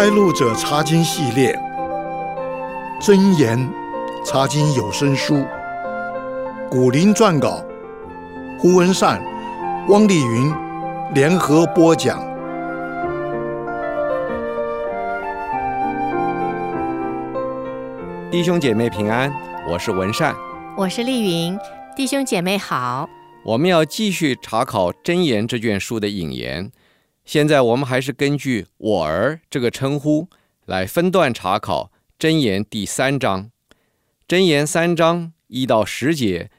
开路者查经系列，真言查经有声书，古林撰稿，胡文善、汪丽云联合播讲。弟兄姐妹平安，我是文善，我是丽云，弟兄姐妹好。我们要继续查考《真言》这卷书的引言。现在我们还是根据“我儿”这个称呼来分段查考《真言》第三章。《真言》三章一到十节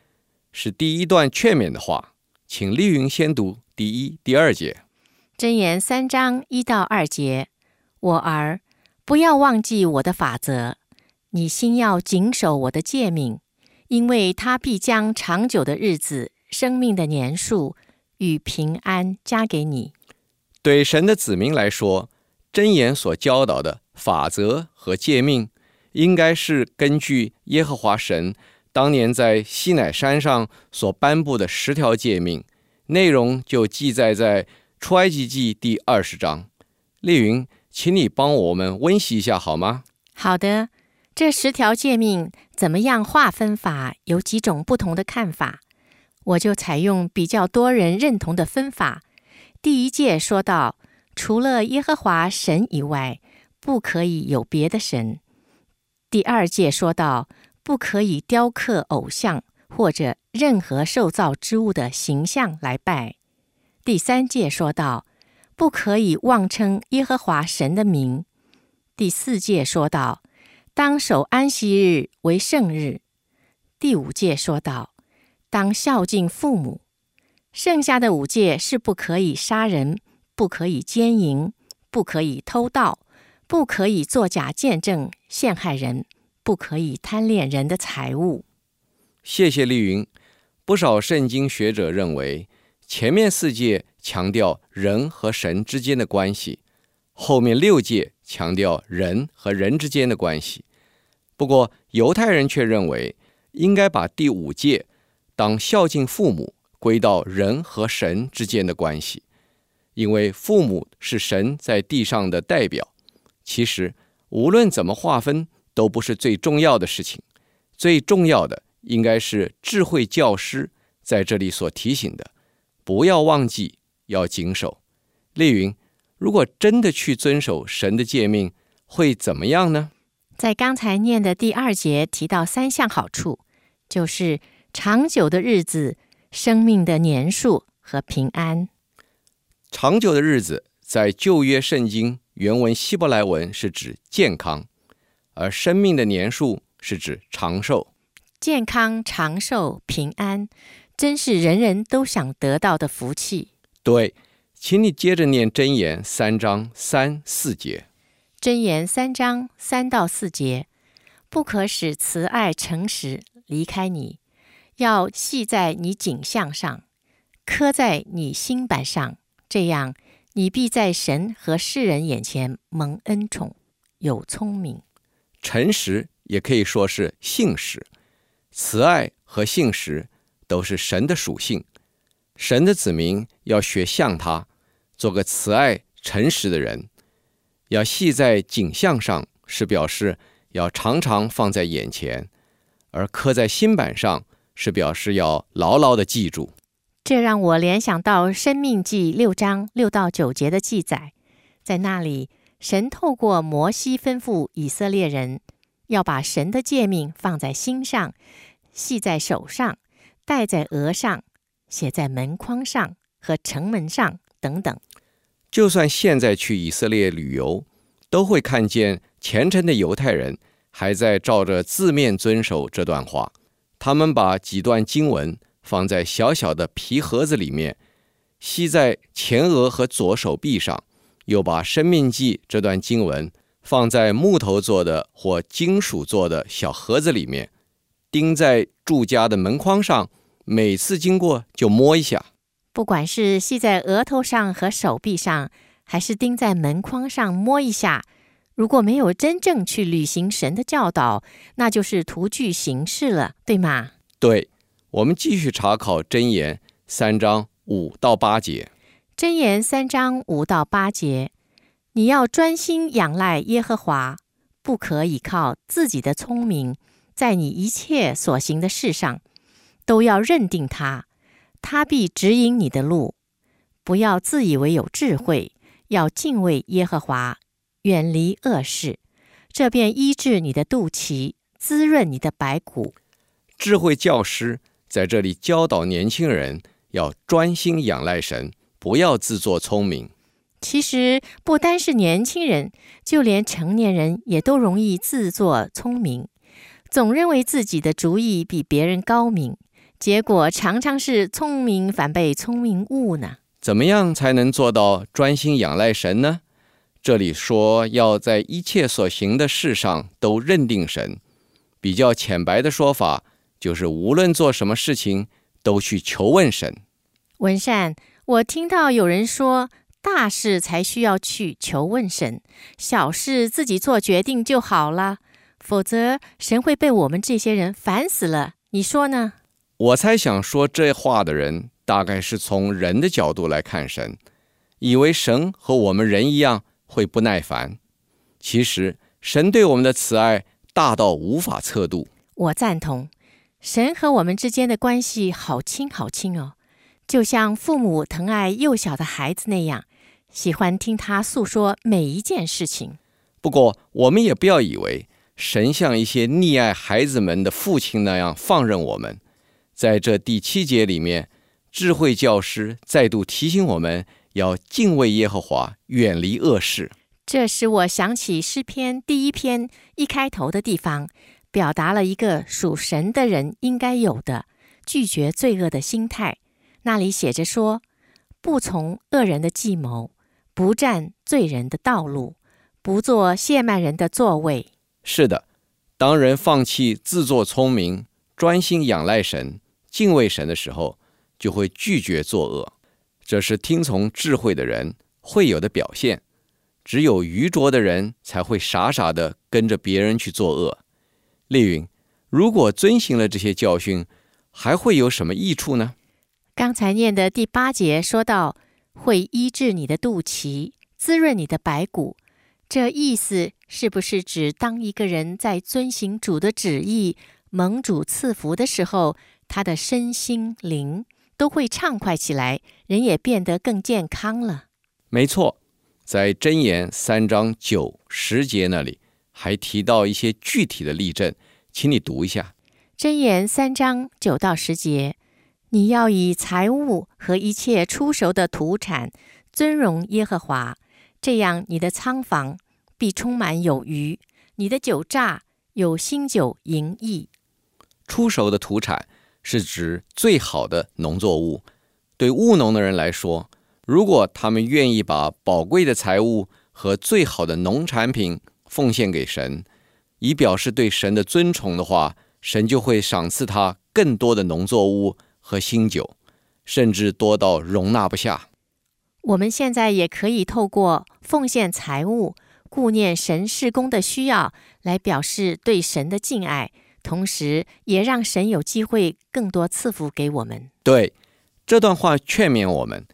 是第一段劝勉的话，请丽云先读第一、第二节。《真言》三章一到二节，我儿，不要忘记我的法则，你心要谨守我的诫命，因为他必将长久的日子、生命的年数与平安加给你。对神的子民来说，箴言所教导的法则和诫命，应该是根据耶和华神当年在西乃山上所颁布的十条诫命，内容就记载在出埃及记第二十章。丽云，请你帮我们温习一下好吗？好的，这十条诫命怎么样划分法？有几种不同的看法，我就采用比较多人认同的分法。第一诫说到，除了耶和华神以外，不可以有别的神。第二诫说到，不可以雕刻偶像或者任何受造之物的形象来拜。第三诫说到，不可以妄称耶和华神的名。第四诫说到，当守安息日为圣日。第五诫说到，当孝敬父母。剩下的五戒是不可以杀人，不可以奸淫，不可以偷盗，不可以作假见证陷害人，不可以贪恋人的财物。谢谢丽云。不少圣经学者认为，前面四戒强调人和神之间的关系，后面六戒强调人和人之间的关系。不过，犹太人却认为，应该把第五戒当孝敬父母。归到人和神之间的关系，因为父母是神在地上的代表。其实无论怎么划分，都不是最重要的事情。最重要的应该是智慧教师在这里所提醒的：不要忘记，要谨守。丽云，如果真的去遵守神的诫命，会怎么样呢？在刚才念的第二节提到三项好处，就是长久的日子。生命的年数和平安，长久的日子在旧约圣经原文希伯来文是指健康，而生命的年数是指长寿。健康、长寿、平安，真是人人都想得到的福气。对，请你接着念箴言三章三四节。箴言三章三到四节，不可使慈爱诚实离开你。要系在你颈项上，刻在你心板上，这样你必在神和世人眼前蒙恩宠，有聪明。诚实也可以说是信实，慈爱和信实都是神的属性。神的子民要学像他，做个慈爱诚实的人。要系在颈项上，是表示要常常放在眼前，而刻在心板上。是表示要牢牢的记住。这让我联想到《生命记》六章六到九节的记载，在那里，神透过摩西吩咐以色列人要把神的诫命放在心上，系在手上，戴在额上，写在门框上和城门上等等。就算现在去以色列旅游，都会看见虔诚的犹太人还在照着字面遵守这段话。他们把几段经文放在小小的皮盒子里面，系在前额和左手臂上，又把《生命记》这段经文放在木头做的或金属做的小盒子里面，钉在住家的门框上。每次经过就摸一下。不管是系在额头上和手臂上，还是钉在门框上摸一下。如果没有真正去履行神的教导，那就是徒具形式了，对吗？对，我们继续查考箴言三章五到八节。箴言三章五到八节，你要专心仰赖耶和华，不可以靠自己的聪明，在你一切所行的事上，都要认定他，他必指引你的路。不要自以为有智慧，要敬畏耶和华，远离恶事，这便医治你的肚脐，滋润你的白骨。智慧教师在这里教导年轻人要专心仰赖神，不要自作聪明。其实不单是年轻人，就连成年人也都容易自作聪明，总认为自己的主意比别人高明，结果常常是聪明反被聪明误呢。怎么样才能做到专心仰赖神呢？这里说要在一切所行的事上都认定神。比较浅白的说法就是，无论做什么事情，都去求问神。文善，我听到有人说，大事才需要去求问神，小事自己做决定就好了，否则神会被我们这些人烦死了。你说呢？我猜想说这话的人。大概是从人的角度来看神，以为神和我们人一样会不耐烦。其实神对我们的慈爱大到无法测度。我赞同，神和我们之间的关系好亲好亲哦，就像父母疼爱幼小的孩子那样，喜欢听他诉说每一件事情。不过，我们也不要以为神像一些溺爱孩子们的父亲那样放任我们。在这第七节里面。智慧教师再度提醒我们要敬畏耶和华，远离恶事。这使我想起诗篇第一篇一开头的地方，表达了一个属神的人应该有的拒绝罪恶的心态。那里写着说：“不从恶人的计谋，不占罪人的道路，不做亵慢人的座位。”是的，当人放弃自作聪明，专心仰赖神、敬畏神的时候。就会拒绝作恶，这是听从智慧的人会有的表现。只有愚拙的人才会傻傻的跟着别人去作恶。丽云，如果遵行了这些教训，还会有什么益处呢？刚才念的第八节说到，会医治你的肚脐，滋润你的白骨。这意思是不是指当一个人在遵行主的旨意、蒙主赐福的时候，他的身心灵都会畅快起来，人也变得更健康了。没错，在箴言三章九十节那里还提到一些具体的例证，请你读一下。箴言三章九到十节，你要以财物和一切出熟的土产尊荣耶和华，这样你的仓房必充满有余，你的酒榨有新酒盈溢。出熟的土产。是指最好的农作物。对务农的人来说，如果他们愿意把宝贵的财物和最好的农产品奉献给神，以表示对神的尊崇的话，神就会赏赐他更多的农作物和新酒，甚至多到容纳不下。我们现在也可以透过奉献财物、顾念神事工的需要，来表示对神的敬爱。同时，也让神有机会更多赐福给我们。对，这段话劝勉我们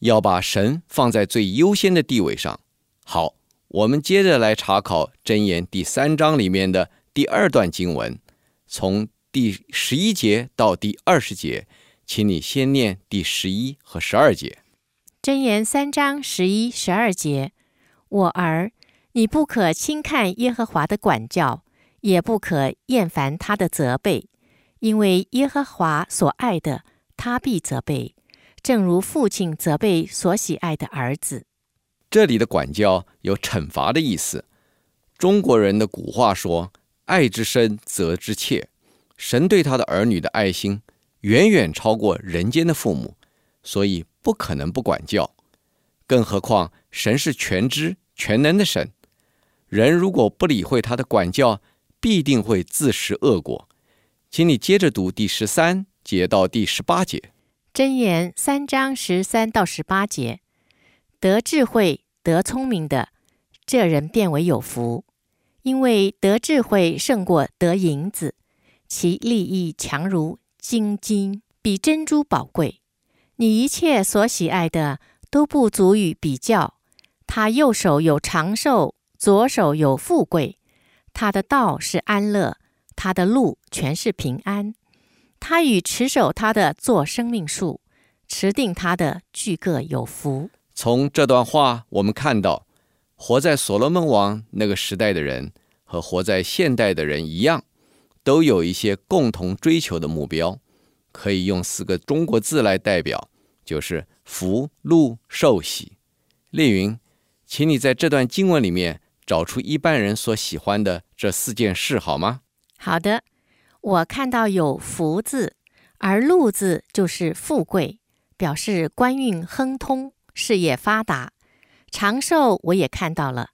要把神放在最优先的地位上。好，我们接着来查考箴言第三章里面的第二段经文，从第十一节到第二十节，请你先念第十一和十二节。箴言三章十一、十二节：我儿，你不可轻看耶和华的管教。也不可厌烦他的责备，因为耶和华所爱的，他必责备，正如父亲责备所喜爱的儿子。这里的管教有惩罚的意思。中国人的古话说：“爱之深，责之切。”神对他的儿女的爱心远远超过人间的父母，所以不可能不管教。更何况神是全知全能的神，人如果不理会他的管教，必定会自食恶果，请你接着读第十三节到第十八节。箴言三章十三到十八节，得智慧、得聪明的，这人变为有福，因为得智慧胜过得银子，其利益强如金金，比珍珠宝贵。你一切所喜爱的都不足以比较，他右手有长寿，左手有富贵。他的道是安乐，他的路全是平安。他与持守他的做生命树，持定他的俱各有福。从这段话，我们看到，活在所罗门王那个时代的人和活在现代的人一样，都有一些共同追求的目标，可以用四个中国字来代表，就是福、禄、寿、喜。丽云，请你在这段经文里面找出一般人所喜欢的这四件事，好吗？好的。我看到有福字，而禄字就是富贵，表示官运亨通，事业发达。长寿我也看到了，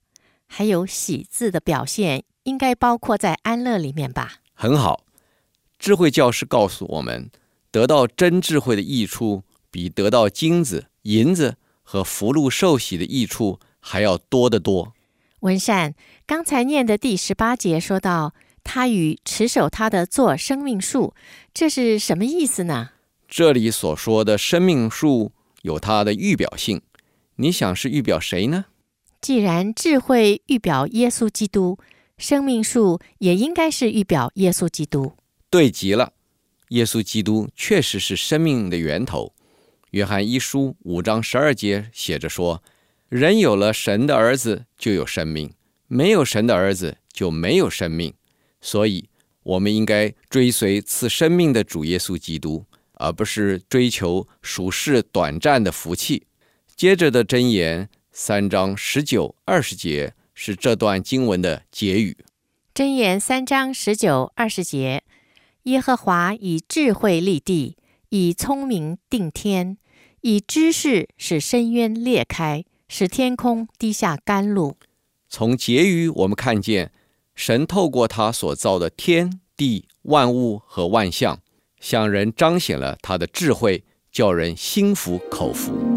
还有喜字的表现，应该包括在安乐里面吧？很好，智慧教师告诉我们，得到真智慧的益处，比得到金子、银子和福禄寿喜的益处还要多得多。文善刚才念的第十八节说到。他与持守他的做生命树，这是什么意思呢？这里所说的生命树有它的预表性，你想是预表谁呢？既然智慧预表耶稣基督，生命树也应该是预表耶稣基督。对极了，耶稣基督确实是生命的源头。约翰一书五章十二节写着说：“人有了神的儿子，就有生命；没有神的儿子，就没有生命。”所以，我们应该追随赐生命的主耶稣基督，而不是追求属世短暂的福气。接着的箴言三章十九、二十节是这段经文的结语。箴言三章十九、二十节：耶和华以智慧立地，以聪明定天，以知识使深渊裂开，使天空滴下甘露。从结语我们看见。神透过他所造的天地万物和万象，向人彰显了他的智慧，叫人心服口服。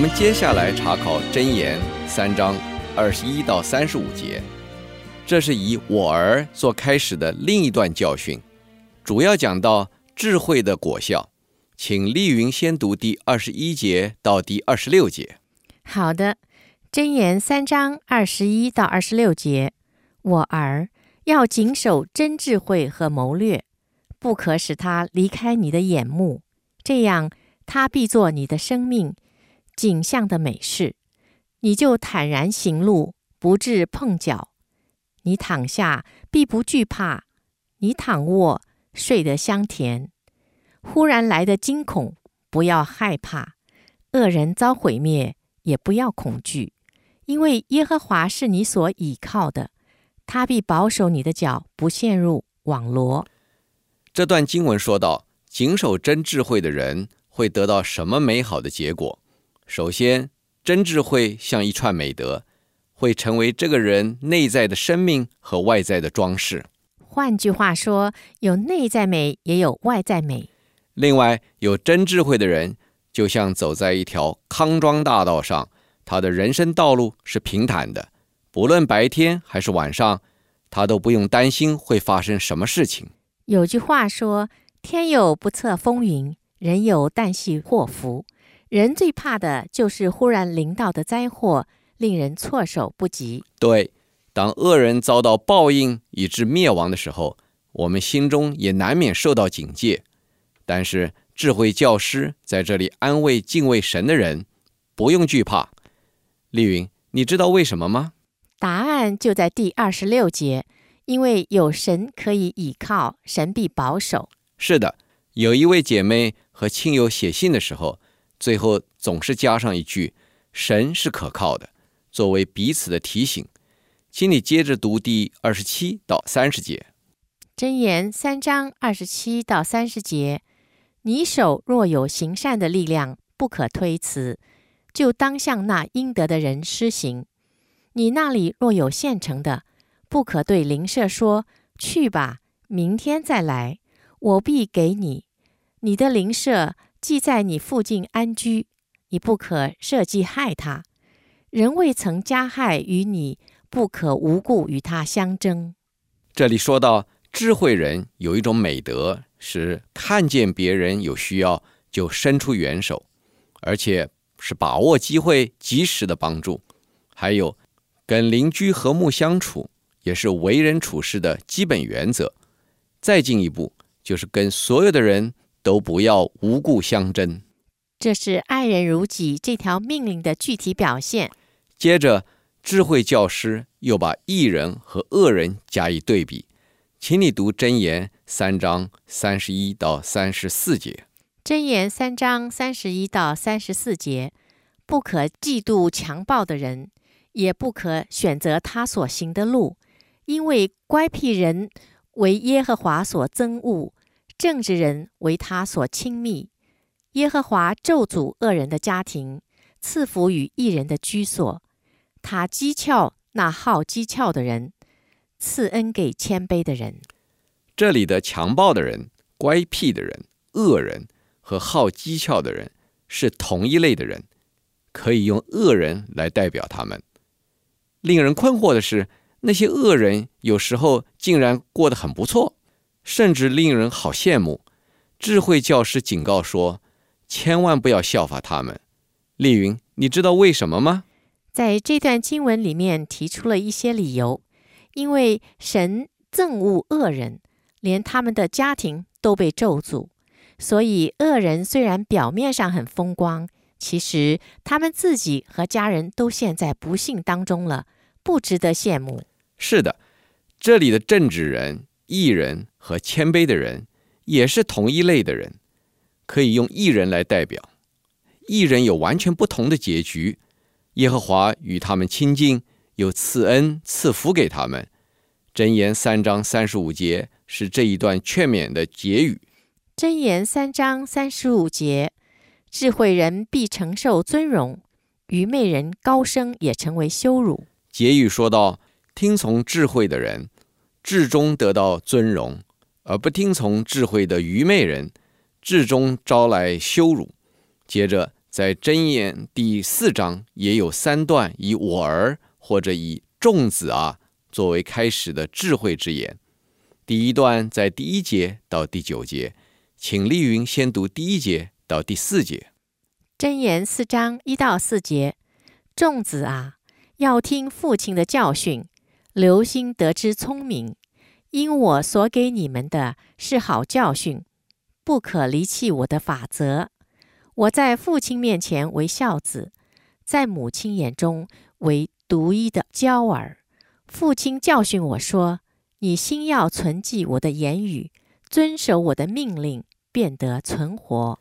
我们接下来查考箴言三章二十一到三十五节，这是以我儿做开始的另一段教训，主要讲到智慧的果效。请丽云先读第二十一节到第二十六节。好的，箴言三章二十一到二十六节，我儿要谨守真智慧和谋略，不可使他离开你的眼目，这样他必做你的生命。景象的美事，你就坦然行路，不致碰脚；你躺下必不惧怕，你躺卧睡得香甜。忽然来的惊恐，不要害怕；恶人遭毁灭，也不要恐惧，因为耶和华是你所倚靠的，他必保守你的脚不陷入网罗。这段经文说到，谨守真智慧的人会得到什么美好的结果？首先，真智慧像一串美德，会成为这个人内在的生命和外在的装饰。换句话说，有内在美，也有外在美。另外，有真智慧的人，就像走在一条康庄大道上，他的人生道路是平坦的，不论白天还是晚上，他都不用担心会发生什么事情。有句话说：“天有不测风云，人有旦夕祸福。”人最怕的就是忽然临到的灾祸，令人措手不及。对，当恶人遭到报应以致灭亡的时候，我们心中也难免受到警戒。但是智慧教师在这里安慰敬畏神的人，不用惧怕。丽云，你知道为什么吗？答案就在第二十六节，因为有神可以倚靠，神必保守。是的，有一位姐妹和亲友写信的时候。最后总是加上一句：“神是可靠的”，作为彼此的提醒。请你接着读第二十七到三十节。箴言三章二十七到三十节：你手若有行善的力量，不可推辞，就当向那应得的人施行。你那里若有现成的，不可对邻舍说：“去吧，明天再来，我必给你。你的邻舍既在你附近安居，你不可设计害他。人未曾加害于你，不可无故与他相争。这里说到智慧人有一种美德，是看见别人有需要就伸出援手，而且是把握机会及时的帮助。还有跟邻居和睦相处，也是为人处事的基本原则。再进一步，就是跟所有的人都不要无故相争。这是爱人如己这条命令的具体表现。接着，智慧教师又把义人和恶人加以对比，请你读箴言三章三十一到三十四节。箴言三章三十一到三十四节：不可嫉妒强暴的人，也不可选择他所行的路，因为乖僻人为耶和华所憎恶，正直人为他所亲密。耶和华咒诅恶人的家庭，赐福与义人的居所。他讥诮那好讥诮的人，赐恩给谦卑的人。这里的强暴的人、乖僻的人、恶人和好讥诮的人是同一类的人，可以用恶人来代表他们。令人困惑的是，那些恶人有时候竟然过得很不错，甚至令人好羡慕。智慧教师警告说，千万不要效法他们。丽云，你知道为什么吗？在这段经文里面提出了一些理由，因为神憎恶恶人，连他们的家庭都被咒诅，所以恶人虽然表面上很风光，其实他们自己和家人都陷在不幸当中了，不值得羡慕。是的，这里的正直人、艺人和谦卑的人也是同一类的人，可以用一人来代表。一人有完全不同的结局。耶和华与他们亲近，又赐恩赐福给他们。箴言三章三十五节是这一段劝勉的结语。箴言三章三十五节：智慧人必承受尊荣，愚昧人高升也成为羞辱。结语说道：听从智慧的人，至终得到尊荣；而不听从智慧的愚昧人，至终招来羞辱。接着。在箴言第四章也有三段以我儿或者以众子啊作为开始的智慧之言。第一段在第一节到第九节，请丽云先读第一节到第四节。箴言四章一到四节，众子啊，要听父亲的教训，留心得知聪明，因我所给你们的是好教训，不可离弃我的法则。我在父亲面前为孝子，在母亲眼中为独一的娇儿。父亲教训我说：“你心要存记我的言语，遵守我的命令，便得存活。”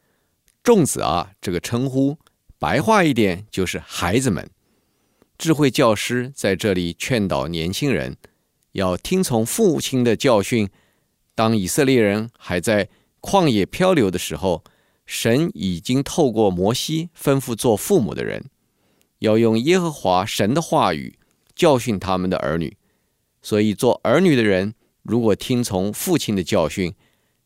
众子啊，这个称呼白话一点就是孩子们。智慧教师在这里劝导年轻人要听从父亲的教训。当以色列人还在旷野漂流的时候。神已经透过摩西吩咐做父母的人，要用耶和华神的话语教训他们的儿女。所以，做儿女的人如果听从父亲的教训，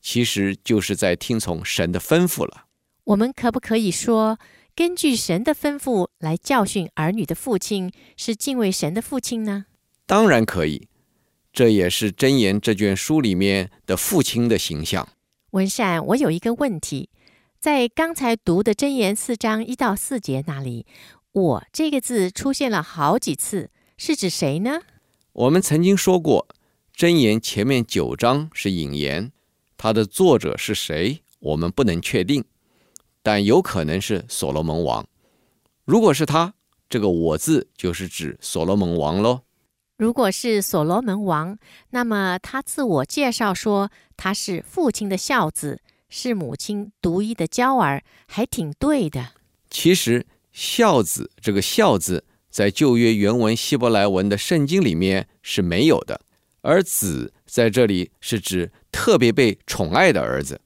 其实就是在听从神的吩咐了。我们可不可以说，根据神的吩咐来教训儿女的父亲是敬畏神的父亲呢？当然可以，这也是箴言这卷书里面的父亲的形象。文善，我有一个问题。在刚才读的箴言四章一到四节那里，“我”这个字出现了好几次，是指谁呢？我们曾经说过，箴言前面九章是引言，它的作者是谁，我们不能确定，但有可能是所罗门王。如果是他，这个“我”字就是指所罗门王喽。如果是所罗门王，那么他自我介绍说他是父亲的孝子。是母亲独一的娇儿，还挺对的。其实“孝子”这个“孝”字，在旧约原文希伯来文的圣经里面是没有的，而“子”在这里是指特别被宠爱的儿子。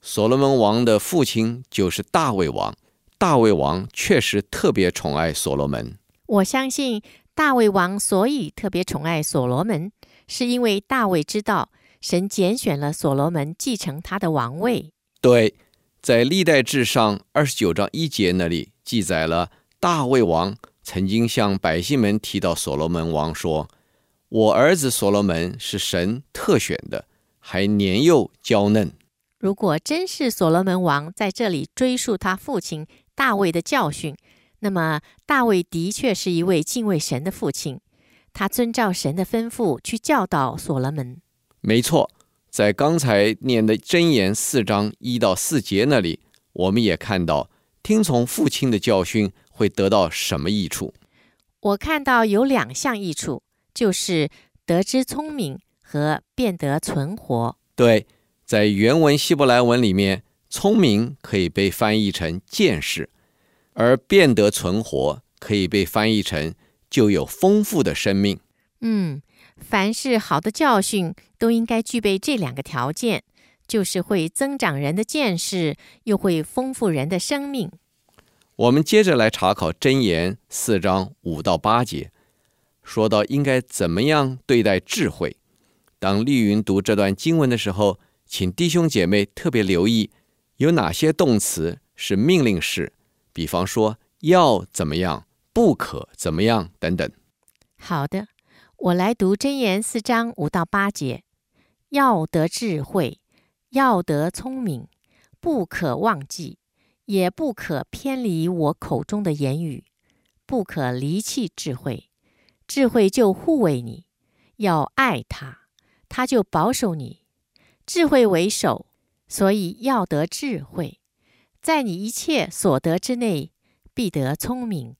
所罗门王的父亲就是大卫王，大卫王确实特别宠爱所罗门。我相信大卫王所以特别宠爱所罗门，是因为大卫知道神拣选了所罗门继承他的王位。对，在历代至上二十九章一节那里记载了大卫王曾经向百姓们提到所罗门王说：“我儿子所罗门是神特选的，还年幼娇嫩。”如果真是所罗门王在这里追溯他父亲大卫的教训，那么大卫的确是一位敬畏神的父亲，他遵照神的吩咐去教导所罗门。没错，在刚才念的箴言四章一到四节那里，我们也看到听从父亲的教训会得到什么益处。我看到有两项益处，就是得知聪明和变得存活。对。在原文希伯来文里面，“聪明”可以被翻译成“见识”，而“变得存活”可以被翻译成“就有丰富的生命”。嗯，凡是好的教训都应该具备这两个条件，就是会增长人的见识，又会丰富人的生命。我们接着来查考箴言四章五到八节，说到应该怎么样对待智慧。当丽云读这段经文的时候，请弟兄姐妹特别留意，有哪些动词是命令式，比方说要怎么样，不可怎么样等等。好的，我来读真言四章五到八节：要得智慧，要得聪明，不可忘记，也不可偏离我口中的言语，不可离弃智慧。智慧就护卫你，要爱他，他就保守你。智慧为首，所以要得智慧，在你一切所得之内，必得聪明。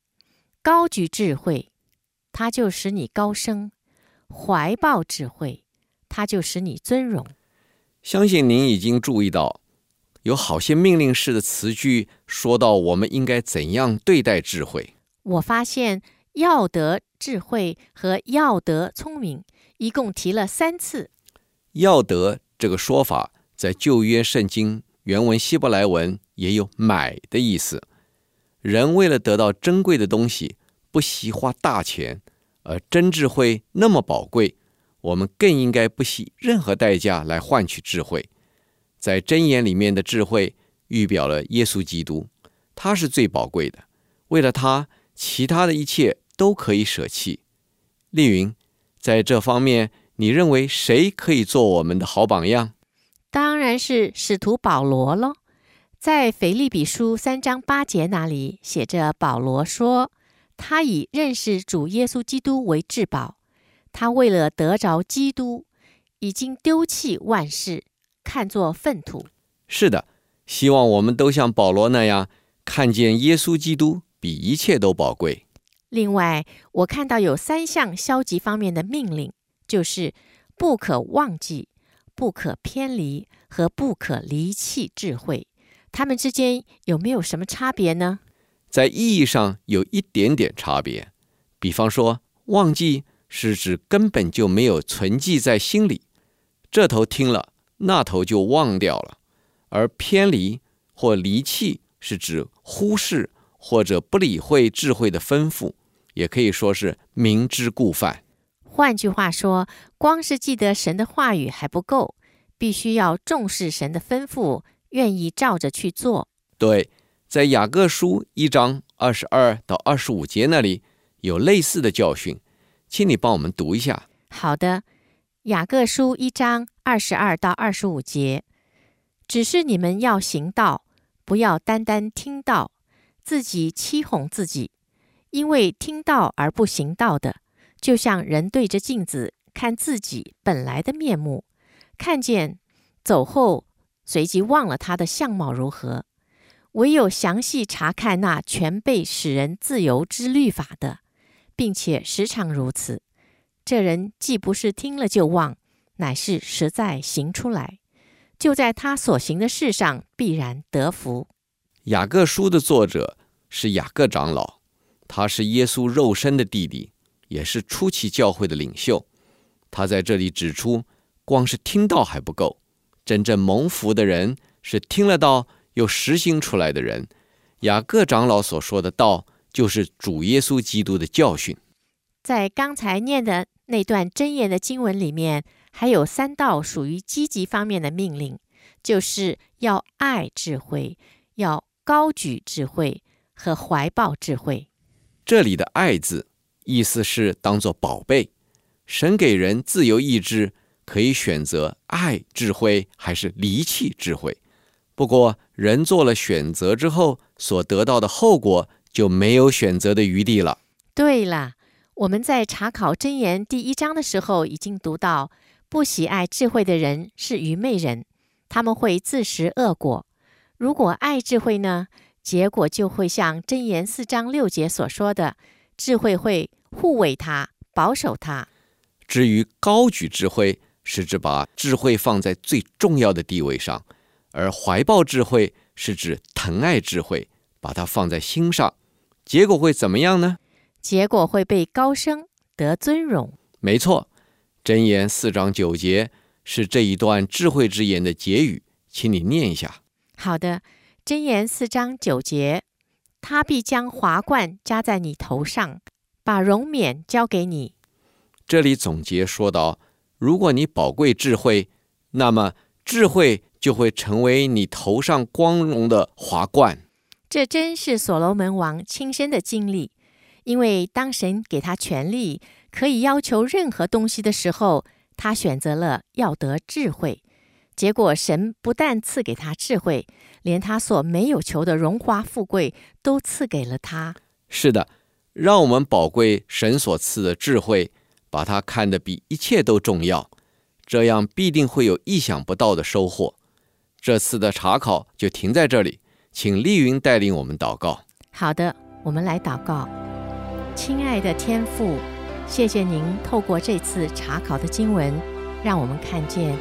高举智慧，它就使你高升；怀抱智慧，它就使你尊荣。相信您已经注意到，有好些命令式的词句，说到我们应该怎样对待智慧。我发现要得智慧和要得聪明，一共提了三次。要得。这个说法在旧约圣经原文希伯来文也有“买”的意思。人为了得到珍贵的东西，不惜花大钱，而真智慧那么宝贵，我们更应该不惜任何代价来换取智慧。在箴言里面的智慧预表了耶稣基督，他是最宝贵的。为了他，其他的一切都可以舍弃。丽云，在这方面。你认为谁可以做我们的好榜样？当然是使徒保罗喽。在腓立比书三章八节那里写着，保罗说：“他以认识主耶稣基督为至宝，他为了得着基督，已经丢弃万事，看作粪土。”是的，希望我们都像保罗那样，看见耶稣基督比一切都宝贵。另外，我看到有三项消极方面的命令。就是不可忘记、不可偏离和不可离弃智慧，它们之间有没有什么差别呢？在意义上有一点点差别。比方说，忘记是指根本就没有存记在心里，这头听了，那头就忘掉了；而偏离或离弃是指忽视或者不理会智慧的吩咐，也可以说是明知故犯。换句话说，光是记得神的话语还不够，必须要重视神的吩咐，愿意照着去做。对，在雅各书一章二十二到二十五节那里有类似的教训，请你帮我们读一下。好的，雅各书一章二十二到二十五节，只是你们要行道，不要单单听到，自己欺哄自己，因为听到而不行道的。就像人对着镜子看自己本来的面目，看见走后，随即忘了他的相貌如何。唯有详细查看那全被使人自由之律法的，并且时常如此，这人既不是听了就忘，乃是实在行出来，就在他所行的事上必然得福。雅各书的作者是雅各长老，他是耶稣肉身的弟弟。也是初期教会的领袖，他在这里指出，光是听到还不够，真正蒙福的人是听了道又实行出来的人。雅各长老所说的道，就是主耶稣基督的教训。在刚才念的那段箴言的经文里面，还有三道属于积极方面的命令，就是要爱智慧，要高举智慧和怀抱智慧。这里的“爱”字，意思是当做宝贝。神给人自由意志，可以选择爱智慧还是离弃智慧。不过，人做了选择之后，所得到的后果就没有选择的余地了。对了，我们在查考真言第一章的时候，已经读到，不喜爱智慧的人是愚昧人，他们会自食恶果。如果爱智慧呢，结果就会像真言四章六节所说的，智慧会护卫他，保守他。至于高举智慧，是指把智慧放在最重要的地位上。而怀抱智慧是指疼爱智慧，把它放在心上，结果会怎么样呢？结果会被高升，得尊荣。没错，真言四章九节是这一段智慧之言的结语，请你念一下。好的，真言四章九节，他必将华冠加在你头上，把荣冕交给你。这里总结说道：如果你宝贵智慧，那么智慧。就会成为你头上光荣的华冠。这真是所罗门王亲身的经历，因为当神给他权力，可以要求任何东西的时候，他选择了要得智慧。结果神不但赐给他智慧，连他所没有求的荣华富贵都赐给了他。是的，让我们宝贵神所赐的智慧，把它看得比一切都重要，这样必定会有意想不到的收获。这次的查考就停在这里，请丽云带领我们祷告。好的，我们来祷告。亲爱的天父，谢谢您透过这次查考的经文，让我们看见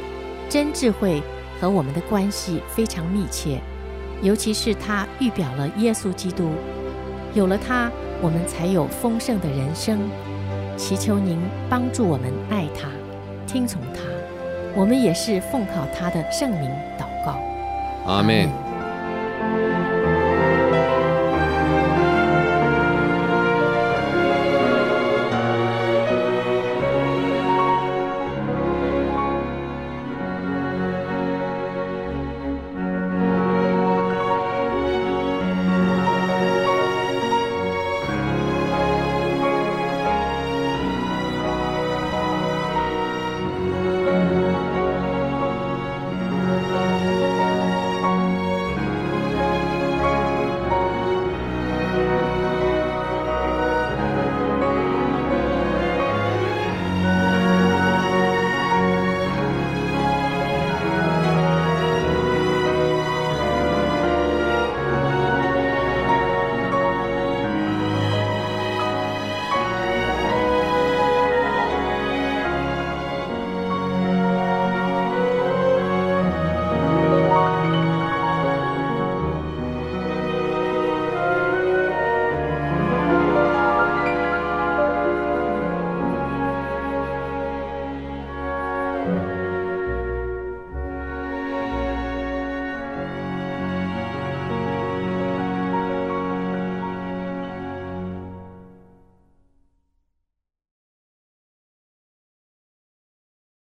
真智慧和我们的关系非常密切，尤其是它预表了耶稣基督。有了它，我们才有丰盛的人生。祈求您帮助我们爱他，听从他。我们也是奉靠他的圣名祷告，阿门。